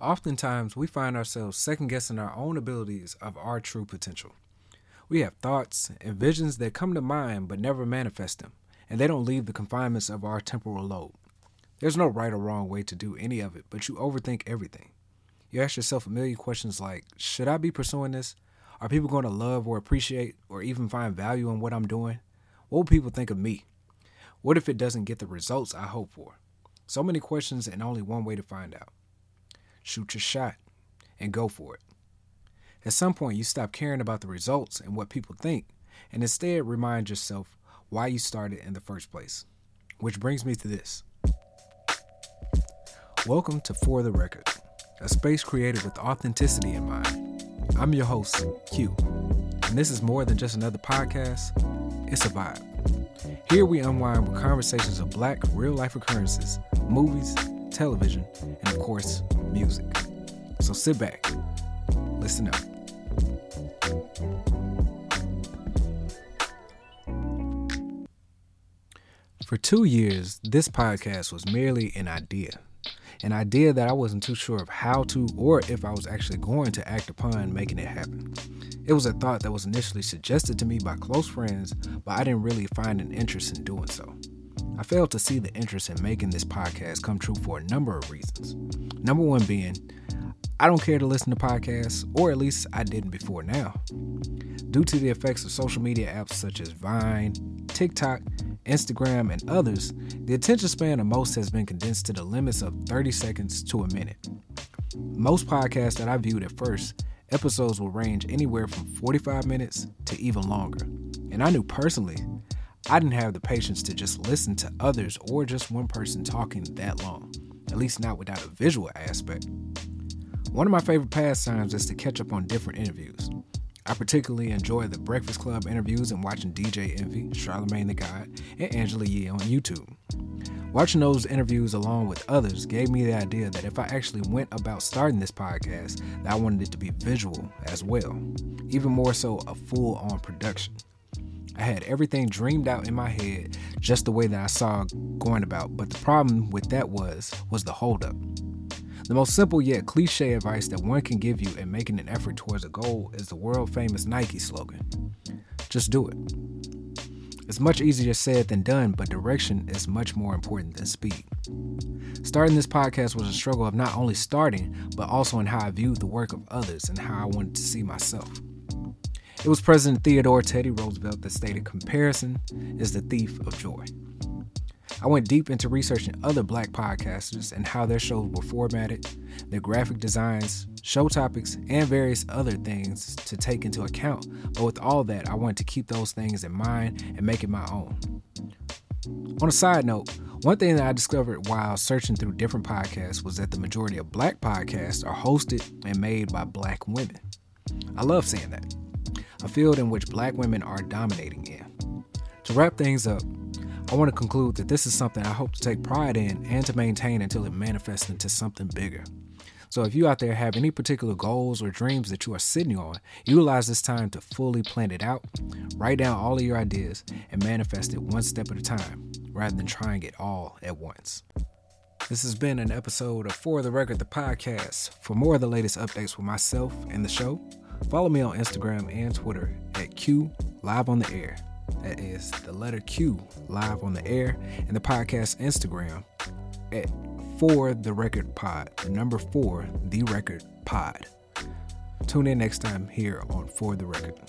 Oftentimes, we find ourselves second guessing our own abilities of our true potential. We have thoughts and visions that come to mind but never manifest them, and they don't leave the confinements of our temporal lobe. There's no right or wrong way to do any of it, but you overthink everything. You ask yourself a million questions like Should I be pursuing this? Are people going to love or appreciate or even find value in what I'm doing? What will people think of me? What if it doesn't get the results I hope for? So many questions and only one way to find out shoot your shot, and go for it. At some point, you stop caring about the results and what people think, and instead remind yourself why you started in the first place. Which brings me to this. Welcome to For the Record, a space created with authenticity in mind. I'm your host, Q, and this is more than just another podcast, it's a vibe. Here we unwind with conversations of black real life occurrences, movies, television, and of course, music. So sit back, listen up. For two years, this podcast was merely an idea. An idea that I wasn't too sure of how to or if I was actually going to act upon making it happen. It was a thought that was initially suggested to me by close friends, but I didn't really find an interest in doing so. I failed to see the interest in making this podcast come true for a number of reasons. Number one being, I don't care to listen to podcasts, or at least I didn't before now. Due to the effects of social media apps such as Vine, TikTok, Instagram, and others, the attention span of most has been condensed to the limits of 30 seconds to a minute. Most podcasts that I viewed at first, episodes will range anywhere from 45 minutes to even longer. And I knew personally I didn't have the patience to just listen to others or just one person talking that long, at least not without a visual aspect. One of my favorite pastimes is to catch up on different interviews. I particularly enjoy the Breakfast Club interviews and watching DJ Envy, Charlemagne the God, and Angela Yee on YouTube. Watching those interviews along with others gave me the idea that if I actually went about starting this podcast, that I wanted it to be visual as well, even more so a full-on production. I had everything dreamed out in my head just the way that I saw going about, but the problem with that was was the holdup. The most simple yet cliche advice that one can give you in making an effort towards a goal is the world famous Nike slogan. Just do it. It's much easier said than done, but direction is much more important than speed. Starting this podcast was a struggle of not only starting, but also in how I viewed the work of others and how I wanted to see myself. It was President Theodore Teddy Roosevelt that stated comparison is the thief of joy. I went deep into researching other black podcasters and how their shows were formatted, their graphic designs, show topics, and various other things to take into account. But with all that, I wanted to keep those things in mind and make it my own. On a side note, one thing that I discovered while searching through different podcasts was that the majority of black podcasts are hosted and made by black women. I love seeing that a field in which black women are dominating in. To wrap things up, I want to conclude that this is something I hope to take pride in and to maintain until it manifests into something bigger. So if you out there have any particular goals or dreams that you are sitting on, utilize this time to fully plan it out, write down all of your ideas, and manifest it one step at a time, rather than trying it all at once. This has been an episode of For the Record, the podcast. For more of the latest updates with myself and the show, Follow me on Instagram and Twitter at Q Live on the Air. That is the letter Q Live on the Air, and the podcast Instagram at For the Record Pod. The number four, The Record Pod. Tune in next time here on For the Record.